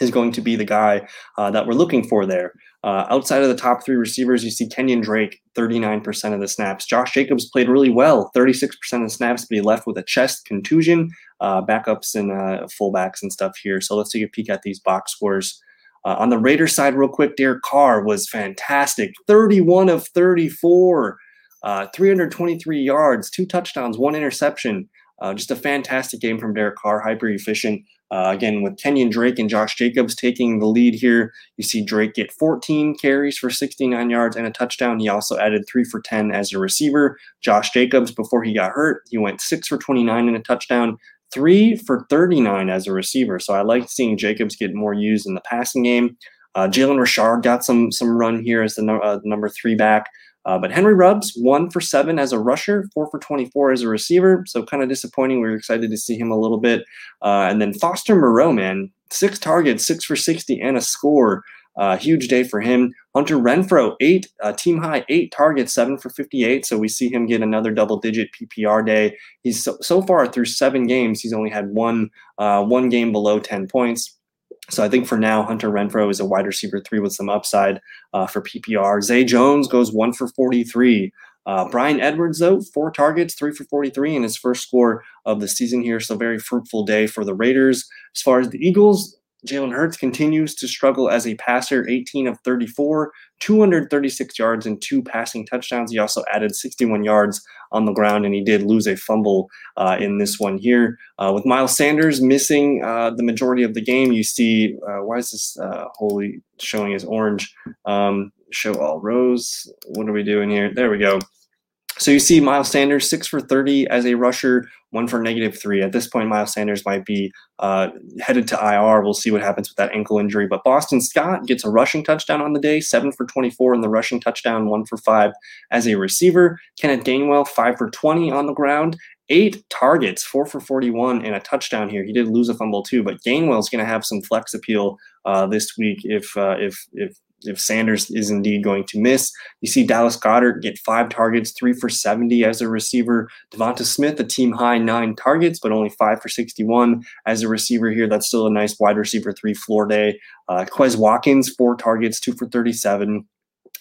is going to be the guy uh, that we're looking for there. Uh, outside of the top three receivers, you see Kenyan Drake, 39% of the snaps. Josh Jacobs played really well, 36% of the snaps, but he left with a chest contusion, uh, backups and uh, fullbacks and stuff here. So let's take a peek at these box scores. Uh, on the Raiders side, real quick, Derek Carr was fantastic, 31 of 34, uh, 323 yards, two touchdowns, one interception. just a fantastic game from Derek Carr, hyper efficient. Uh, again, with Kenyan Drake and Josh Jacobs taking the lead here, you see Drake get 14 carries for 69 yards and a touchdown. He also added three for 10 as a receiver. Josh Jacobs, before he got hurt, he went six for 29 and a touchdown, three for 39 as a receiver. So I like seeing Jacobs get more used in the passing game. Uh, Jalen Richard got some some run here as the no, uh, number three back. Uh, but Henry Ruggs, one for seven as a rusher, four for 24 as a receiver. So kind of disappointing. We were excited to see him a little bit. Uh, and then Foster Moreau, man, six targets, six for 60 and a score. Uh, huge day for him. Hunter Renfrow, eight, uh, team high, eight targets, seven for 58. So we see him get another double digit PPR day. He's so, so far through seven games, he's only had one, uh, one game below 10 points. So I think for now, Hunter Renfrow is a wide receiver three with some upside uh, for PPR. Zay Jones goes one for 43. Uh, Bryan Edwards, though, four targets, three for 43 in his first score of the season here. So very fruitful day for the Raiders. As far as the Eagles, Jalen Hurts continues to struggle as a passer, 18 of 34, 236 yards and two passing touchdowns. He also added 61 yards on the ground, and he did lose a fumble uh, in this one here. Uh, with Miles Sanders missing uh, the majority of the game, you see, uh, why is this uh, holy showing as orange? Um, show all rows. What are we doing here? There we go. So you see Miles Sanders six for 30 as a rusher, one for negative three. At this point, Miles Sanders might be uh, headed to IR. We'll see what happens with that ankle injury. But Boston Scott gets a rushing touchdown on the day, seven for 24 in the rushing touchdown, one for five as a receiver. Kenneth Gainwell, five for 20 on the ground, eight targets, four for 41, and a touchdown here. He did lose a fumble too, but Gainwell's going to have some flex appeal uh, this week if uh, if if if Sanders is indeed going to miss. You see Dallas Goedert get five targets, three for 70 as a receiver. Devonta Smith, a team high nine targets, but only five for 61 as a receiver here. That's still a nice wide receiver three floor day. Uh, Quez Watkins, four targets, two for 37.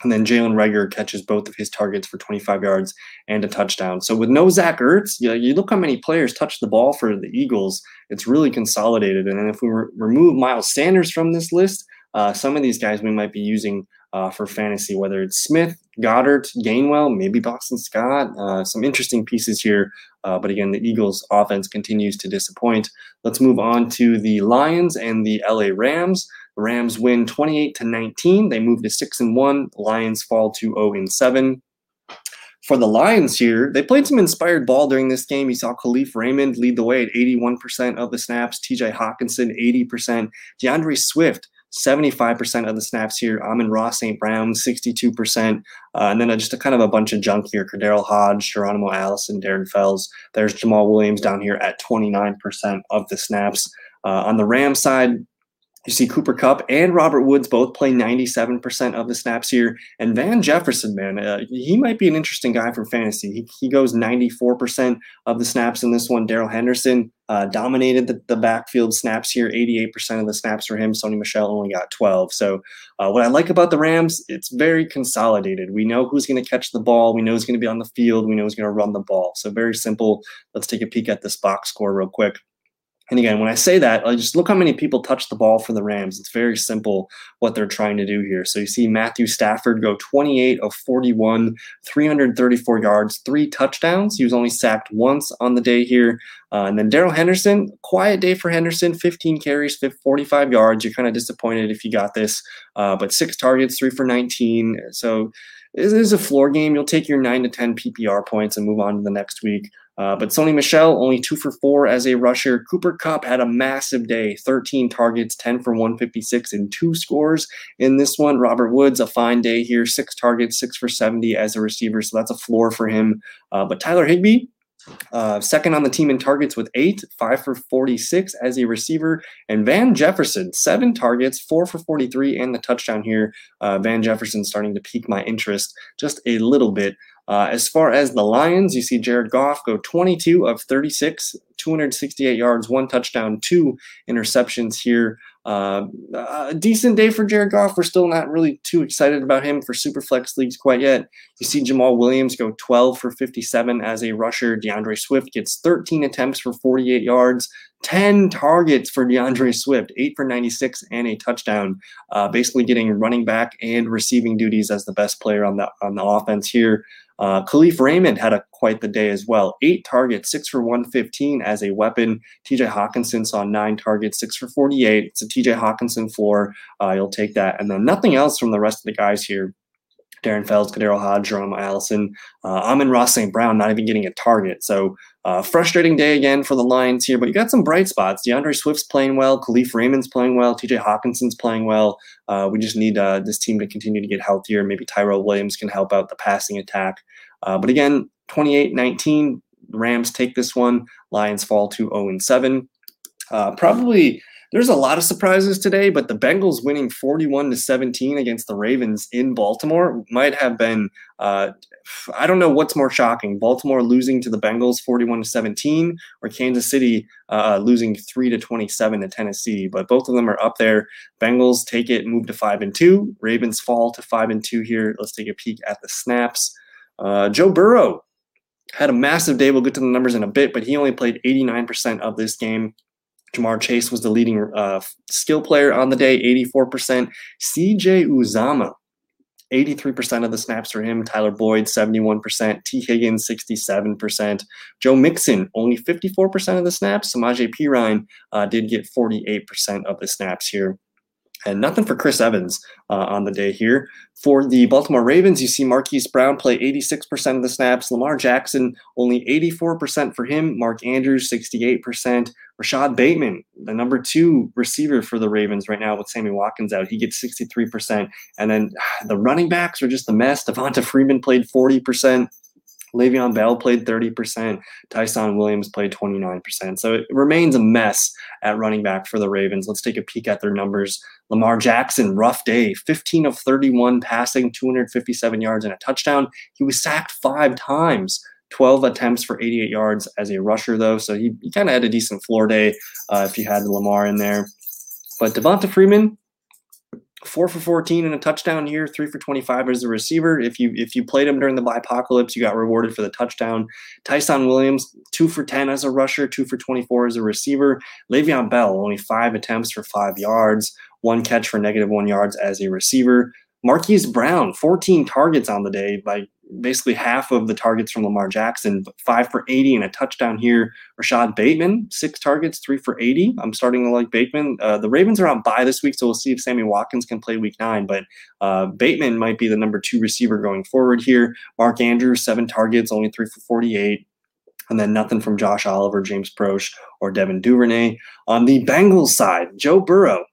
And then Jalen Reagor catches both of his targets for 25 yards and a touchdown. So with no Zach Ertz, you, know, you look how many players touch the ball for the Eagles. It's really consolidated. And if we re- remove Miles Sanders from this list, uh, some of these guys we might be using uh, for fantasy, whether it's Smith, Goedert, Gainwell, maybe Boston Scott. Uh, some interesting pieces here. Uh, but again, the Eagles' offense continues to disappoint. Let's move on to the Lions and the LA Rams. The Rams win 28 to 19. They move to 6 and 1. The Lions fall to 0 and 7 for the Lions here, they played some inspired ball during this game. You saw Kalif Raymond lead the way at 81% of the snaps, TJ Hockenson 80%, DeAndre Swift 75% of the snaps here. Amon-Ra St. Brown, 62%. Uh, and then just a kind of a bunch of junk here. KhaDarel Hodge, Geronimo Allison, Darren Fells. There's Jamaal Williams down here at 29% of the snaps. Uh, on the Ram side, you see Cooper Kupp and Robert Woods both play 97% of the snaps here. And Van Jefferson, man, uh, he might be an interesting guy for fantasy. He, he goes 94% of the snaps in this one. Darrell Henderson uh, dominated the, the backfield snaps here, 88% of the snaps for him. Sony Michel only got 12. So, uh, what I like about the Rams, it's very consolidated. We know who's going to catch the ball. We know who's going to be on the field. We know who's going to run the ball. So, very simple. Let's take a peek at this box score real quick. And again, when I say that, I just look how many people touch the ball for the Rams. It's very simple what they're trying to do here. So you see Matthew Stafford go 28 of 41, 334 yards, three touchdowns. He was only sacked once on the day here. Uh, and then Darrell Henderson, quiet day for Henderson, 15 carries, 45 yards. You're kind of disappointed if you got this, uh, but six targets, three for 19. So this is a floor game. You'll take your nine to 10 PPR points and move on to the next week. Uh, but Sony Michel, only two for four as a rusher. Cooper Kupp had a massive day 13 targets, 10 for 156, and two scores in this one. Robert Woods, a fine day here, six targets, six for 70 as a receiver. So that's a floor for him. Uh, but Tyler Higbee, uh, second on the team in targets with eight, five for 46 as a receiver. And Van Jefferson, seven targets, four for 43, and the touchdown here. Uh, Van Jefferson starting to pique my interest just a little bit. Uh, as far as the Lions, you see Jared Goff go 22 of 36, 268 yards, one touchdown, two interceptions here. Uh, a decent day for Jared Goff. We're still not really too excited about him for Superflex leagues quite yet. You see Jamaal Williams go 12 for 57 as a rusher. DeAndre Swift gets 13 attempts for 48 yards, 10 targets for DeAndre Swift, 8 for 96 and a touchdown. Uh, basically getting running back and receiving duties as the best player on the on the offense here. Uh, Kalif Raymond had a quite the day as well. Eight targets, six for 115 as a weapon. TJ Hockenson saw nine targets, six for 48. It's a TJ Hockenson floor. Uh, you'll take that. And then nothing else from the rest of the guys here. Darren Fells, KhaDarel Hodge, Jerome Allison, uh, Amon-Ra St. Brown not even getting a target. So uh, frustrating day again for the Lions here, but you got some bright spots. DeAndre Swift's playing well, Kalif Raymond's playing well, TJ Hockenson's playing well. Uh, we just need uh, this team to continue to get healthier. Maybe Tyrell Williams can help out the passing attack. Uh, but again, 28 19, Rams take this one. Lions fall to 0 7. Uh, probably there's a lot of surprises today, but the Bengals winning 41 to 17 against the Ravens in Baltimore might have been uh, I don't know what's more shocking: Baltimore losing to the Bengals 41 to 17, or Kansas City uh, losing 3 to 27 to Tennessee. But both of them are up there. Bengals take it, move to five and two. Ravens fall to five and two here. Let's take a peek at the snaps. Uh, Joe Burrow had a massive day. We'll get to the numbers in a bit, but he only played 89% of this game. Ja'Marr Chase was the leading uh, skill player on the day, 84%. CJ Uzomah, 83% of the snaps for him. Tyler Boyd, 71%. Tee Higgins, 67%. Joe Mixon, only 54% of the snaps. Samaje Perine uh, did get 48% of the snaps here. And nothing for Chris Evans uh, on the day here. For the Baltimore Ravens, you see Marquise Brown play 86% of the snaps. Lamar Jackson, only 84% for him. Mark Andrews, 68%. Rashod Bateman, the number two receiver for the Ravens right now with Sammy Watkins out, he gets 63%. And then (sighs) the running backs are just a mess. Devonta Freeman played 40%. Le'Veon Bell played 30%. Ty'Son Williams played 29%. So it remains a mess at running back for the Ravens. Let's take a peek at their numbers. Lamar Jackson, rough day, 15 of 31 passing, 257 yards and a touchdown. He was sacked five times. 12 attempts for 88 yards as a rusher, though. So he, he kind of had a decent floor day uh, if you had Lamar in there. But Devonta Freeman, four for 14 and a touchdown here, three for 25 as a receiver. If you if you played him during the apocalypse, you got rewarded for the touchdown. Ty'Son Williams, two for 10 as a rusher, two for 24 as a receiver. Le'Veon Bell, only five attempts for five yards, one catch for negative one yards as a receiver. Marquise Brown, 14 targets on the day by basically half of the targets from Lamar Jackson, five for 80 and a touchdown here. Rashod Bateman, six targets, three for 80. I'm starting to like Bateman. Uh, the Ravens are on bye this week, so we'll see if Sammy Watkins can play week nine, but uh, Bateman might be the number two receiver going forward here. Mark Andrews, seven targets, only three for 48 and then nothing from Josh Oliver, James Proche, or Devin Duvernay. On the Bengals side, Joe Burrow,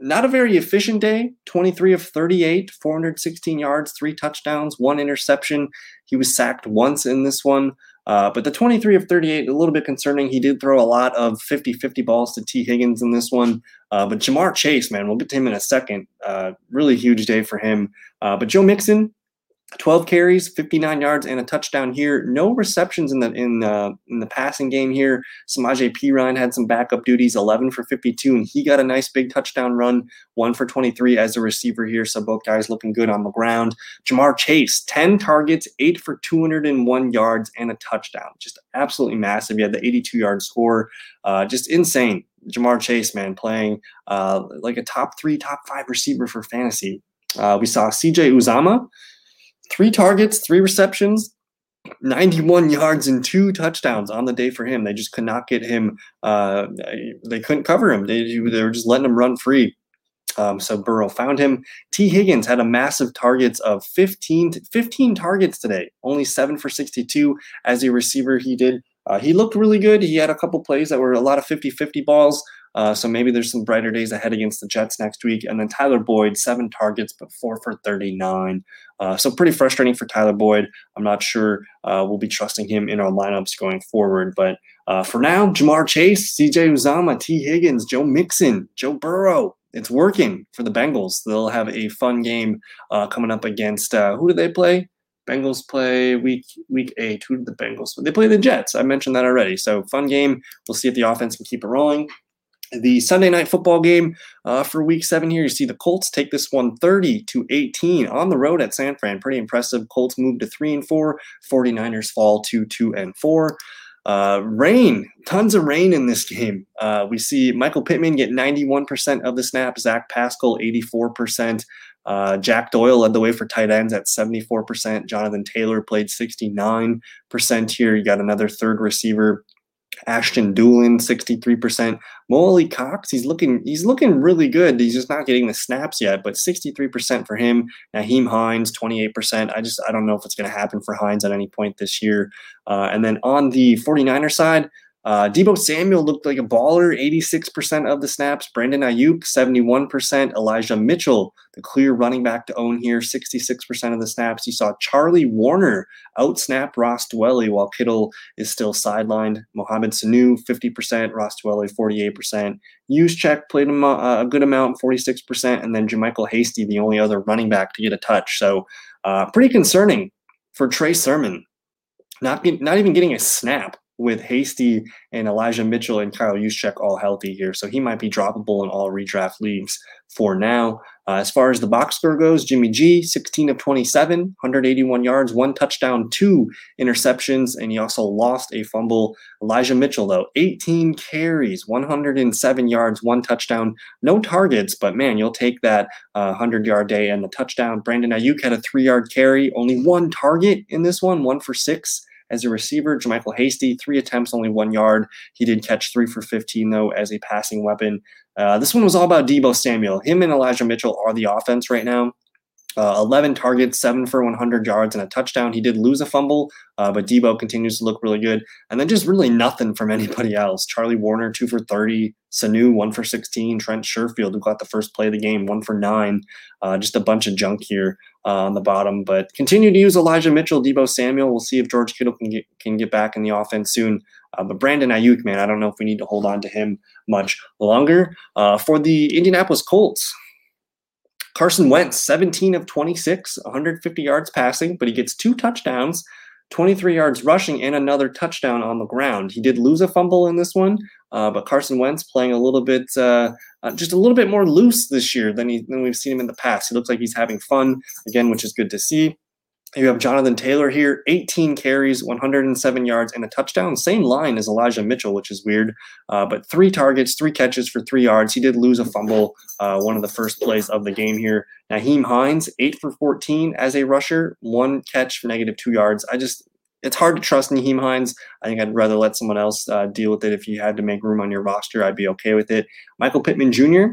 not a very efficient day. 23 of 38 416 yards three touchdowns one interception. He was sacked once in this one. Uh, but the 23 of 38 a little bit concerning. He did throw a lot of 50-50 balls to Tee Higgins in this one. Uh, but Ja'Marr Chase man we'll get to him in a second. Uh, really huge day for him. Uh, but joe mixon 12 carries, 59 yards, and a touchdown here. No receptions in the in uh, in the passing game here. Samaje Perine had some backup duties, 11 for 52, and he got a nice big touchdown run, one for 23 as a receiver here. So both guys looking good on the ground. Ja'Marr Chase, 10 targets, eight for 201 yards, and a touchdown. Just absolutely massive. He had the 82 yard score. Uh, just insane. Ja'Marr Chase, man, playing uh, like a top three, top five receiver for fantasy. Uh, we saw CJ Uzomah three targets, three receptions, 91 yards and two touchdowns on the day for him. They just could not get him. Uh, they couldn't cover him. They, they were just letting him run free. Um, so Burrow found him. Tee Higgins had a massive targets of 15, 15 targets today, only seven for 62 as a receiver. He did. Uh, he looked really good. He had a couple plays that were a lot of 50 50 balls. Uh, so maybe there's some brighter days ahead against the Jets next week. And then Tyler Boyd, seven targets, but four for 39. Uh, so pretty frustrating for Tyler Boyd. I'm not sure uh, we'll be trusting him in our lineups going forward. But uh, for now, Ja'Marr Chase, CJ Uzomah, Tee Higgins, Joe Mixon, Joe Burrow. It's working for the Bengals. They'll have a fun game uh, coming up against uh, who do they play? Bengals play week week eight. Who did the Bengals? They play the Jets. I mentioned that already. So fun game. We'll see if the offense can keep it rolling the Sunday night football game uh, for week seven here. You see the Colts take this one 30 to 18 on the road at San Fran. Pretty impressive. Colts move to three and four. 49ers fall to two and four. Uh, rain, tons of rain in this game. Uh, we see Michael Pittman get 91% of the snap, Zach Pascal 84%. Uh, Jack Doyle led the way for tight ends at 74%. Jonathan Taylor played 69% here. You got another third receiver Ashton Dulin, 63%. Mo Alie-Cox, he's looking he's looking really good. He's just not getting the snaps yet, but 63% for him. Nyheim Hines, 28%. I just I don't know if it's going to happen for Hines at any point this year. Uh, and then on the 49er side, uh, Deebo Samuel looked like a baller, 86% of the snaps. Brandon Aiyuk, 71%. Elijah Mitchell, the clear running back to own here, 66% of the snaps. You saw Charlie Woerner outsnap Ross Dwelley while Kittle is still sidelined. Mohamed Sanu, 50%. Ross Dwelley, 48%. Juszczyk played a, a good amount, 46%. And then JaMycal Hasty, the only other running back to get a touch. So uh, pretty concerning for Trey Sermon. Not, not even getting a snap with Hasty and Elijah Mitchell and Kyle Juszczyk all healthy here. So he might be droppable in all redraft leagues for now. Uh, as far as the box score goes, Jimmy G, 16 of 27, 181 yards, one touchdown, two interceptions, and he also lost a fumble. Elijah Mitchell, though, 18 carries, 107 yards, one touchdown, no targets, but man, you'll take that 100 uh, yard day and the touchdown. Brandon Aiyuk had a three yard carry, only one target in this one, one for six as a receiver. JaMycal Hasty, three attempts, only one yard. He did catch three for 15, though, as a passing weapon. Uh, this one was all about Deebo Samuel. Him and Elijah Mitchell are the offense right now. Uh, 11 targets, seven for 100 yards, and a touchdown. He did lose a fumble, uh, but Deebo continues to look really good. And then just really nothing from (laughs) anybody else. Charlie Woerner, two for 30. Sanu, one for 16. Trent Sherfield, who got the first play of the game, one for nine. Uh, just a bunch of junk here uh, on the bottom. But continue to use Elijah Mitchell, Deebo Samuel. We'll see if George Kittle can get, can get back in the offense soon. Uh, but Brandon Aiyuk, man, I don't know if we need to hold on to him much longer. Uh, for the Indianapolis Colts, Carson Wentz, 17 of 26, 150 yards passing, but he gets two touchdowns, 23 yards rushing, and another touchdown on the ground. He did lose a fumble in this one, uh, but Carson Wentz playing a little bit, uh, uh, just a little bit more loose this year than, he, than we've seen him in the past. He looks like he's having fun again, which is good to see. You have Jonathan Taylor here, 18 carries, 107 yards, and a touchdown. Same line as Elijah Mitchell, which is weird. Uh, but three targets, three catches for three yards. He did lose a fumble, uh, one of the first plays of the game here. Nyheim Hines, eight for 14 as a rusher, one catch for negative two yards. I just, it's hard to trust Nyheim Hines. I think I'd rather let someone else uh, deal with it. If you had to make room on your roster, I'd be okay with it. Michael Pittman Jr.,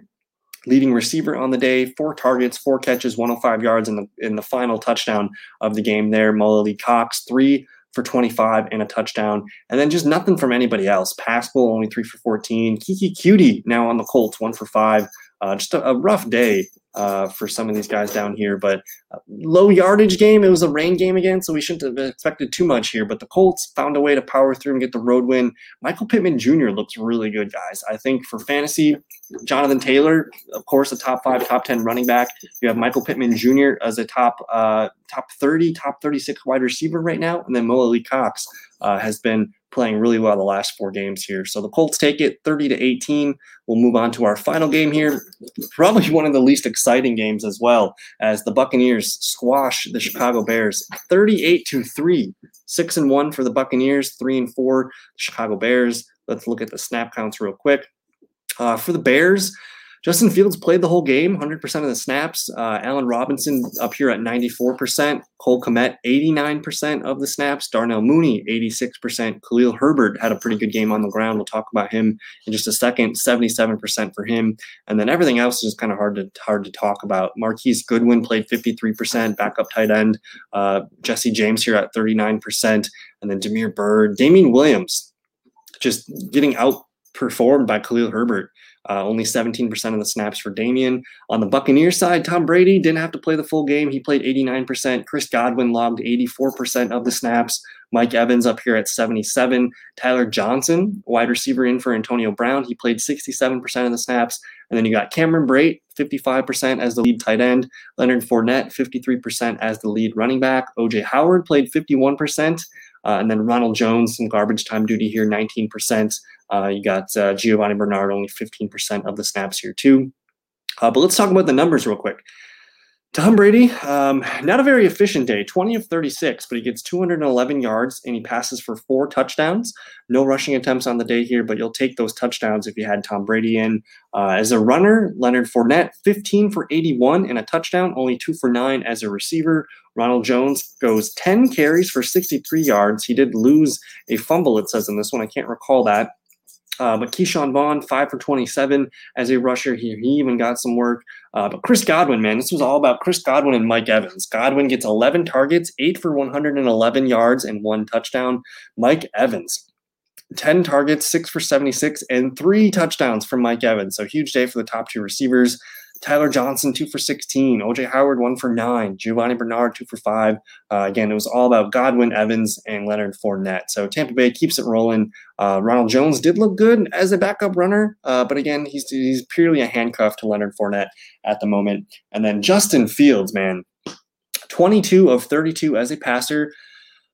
leading receiver on the day, four targets, four catches, 105 yards in the in the final touchdown of the game there. Mo Alie-Cox, three for 25 and a touchdown. And then just nothing from anybody else. Pascal, only three for 14. Keke Coutee now on the Colts, one for five. Uh, just a, a, rough day uh, for some of these guys down here. But uh, low yardage game. It was a rain game again, so we shouldn't have expected too much here. But the Colts found a way to power through and get the road win. Michael Pittman Jr. looks really good, guys. I think for fantasy, Jonathan Taylor, of course, a top five, top ten running back. You have Michael Pittman Jr. as a top uh, top thirty, top thirty six wide receiver right now, and then Mo Alie-Cox uh, has been playing really well the last four games here. So the Colts take it 30 to 18. We'll move on to our final game here. Probably (laughs) one of the least exciting games as well, as the Buccaneers squash the Chicago Bears 38 to 3. 6 and 1 for the Buccaneers, 3 and 4 Chicago Bears. Let's look at the snap counts real quick. Uh, for the Bears, Justin Fields played the whole game, 100% of the snaps. Uh, Allen Robinson up here at 94%. Cole Kmet, 89% of the snaps. Darnell Mooney, 86%. Khalil Herbert had a pretty good game on the ground. We'll talk about him in just a second. 77% for him. And then everything else is kind of hard to hard to talk about. Marquise Goodwin played 53%, backup tight end. Uh, Jesse James here at 39%. And then Damiere Byrd. Damien Williams just getting outperformed by Khalil Herbert. Uh, only 17% of the snaps for Damien. On the Buccaneer side, Tom Brady didn't have to play the full game. He played 89%. Chris Godwin logged 84% of the snaps. Mike Evans up here at 77. Tyler Johnson, wide receiver in for Antonio Brown, he played 67% of the snaps. And then you got Cameron Brate, 55% as the lead tight end. Leonard Fournette, 53% as the lead running back. OJ Howard played 51%. Uh, and then Ronald Jones, some garbage time duty here, 19%. Uh, you got uh, Giovani Bernard, only 15% of the snaps here, too. Uh, but let's talk about the numbers real quick. Tom Brady, um, not a very efficient day, 20 of 36, but he gets 211 yards and he passes for four touchdowns. No rushing attempts on the day here, but you'll take those touchdowns if you had Tom Brady in. Uh, as a runner, Leonard Fournette, 15 for 81 and a touchdown, only two for nine as a receiver. Ronald Jones goes 10 carries for 63 yards. He did lose a fumble, it says in this one. I can't recall that. Uh, but Ke'Shawn Vaughn, five for 27 as a rusher. here. he even got some work. Uh, but Chris Godwin, man, this was all about Chris Godwin and Mike Evans. Godwin gets 11 targets, eight for 111 yards, and one touchdown. Mike Evans, 10 targets, six for 76, and three touchdowns from Mike Evans. So huge day for the top two receivers. Tyler Johnson, two for 16. OJ Howard, one for nine. Giovani Bernard, two for five. Uh, again, it was all about Godwin, Evans, and Leonard Fournette. So Tampa Bay keeps it rolling. Uh, Ronald Jones did look good as a backup runner, uh, but again, he's, he's purely a handcuff to Leonard Fournette at the moment. And then Justin Fields, man, 22 of 32 as a passer.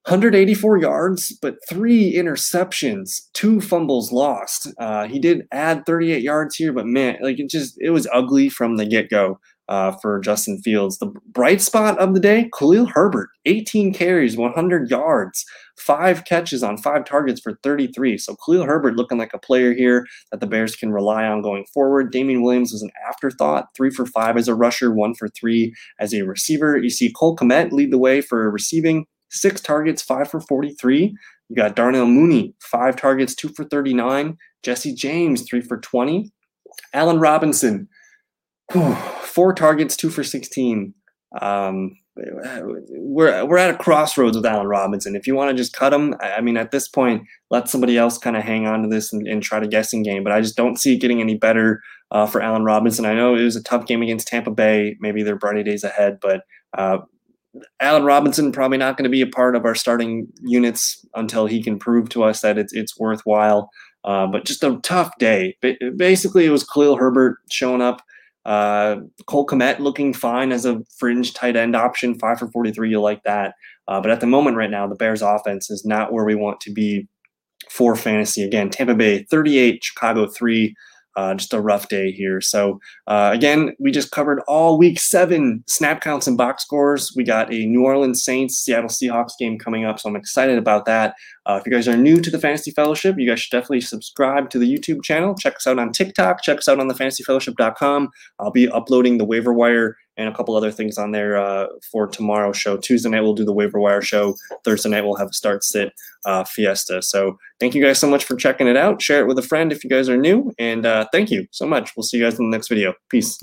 184 yards, but three interceptions, two fumbles lost. Uh, he did add 38 yards here, but man, like it just it was ugly from the get go uh, for Justin Fields. The bright spot of the day, Khalil Herbert, 18 carries, 100 yards, five catches on five targets for 33. So Khalil Herbert looking like a player here that the Bears can rely on going forward. Damien Williams was an afterthought, three for five as a rusher, one for three as a receiver. You see Cole Kmet lead the way for receiving six targets, five for 43. You got Darnell Mooney, five targets, two for 39. Jesse James, three for 20. Allen Robinson, four targets, two for 16. Um, we're we're at a crossroads with Allen Robinson. If you want to just cut him, I mean, at this point, let somebody else kind of hang on to this and, and, try to guessing game. But I just don't see it getting any better uh, for Allen Robinson. I know it was a tough game against Tampa Bay. Maybe they're brighter days ahead, but uh, Allen Robinson probably not going to be a part of our starting units until he can prove to us that it's it's worthwhile. Uh, but just a tough day. Basically, it was Khalil Herbert showing up. Uh, Cole Kmet looking fine as a fringe tight end option, five for 43. You like that. Uh, but at the moment, right now, the Bears offense is not where we want to be for fantasy. Again, Tampa Bay 38, Chicago 3. Uh, just a rough day here. So, uh, again, we just covered all week seven snap counts and box scores. We got a New Orleans Saints Seattle Seahawks game coming up. So, I'm excited about that. Uh, if you guys are new to the Fantasy Fellowship, you guys should definitely subscribe to the YouTube channel. Check us out on TikTok. Check us out on the fantasyfellowship.com. I'll be uploading the waiver wire and a couple other things on there uh, for tomorrow's show. Tuesday night we'll do the waiver wire show. Thursday night we'll have a start sit uh, fiesta. So thank you guys so much for checking it out. Share it with a friend if you guys are new, and uh, thank you so much. We'll see you guys in the next video. Peace.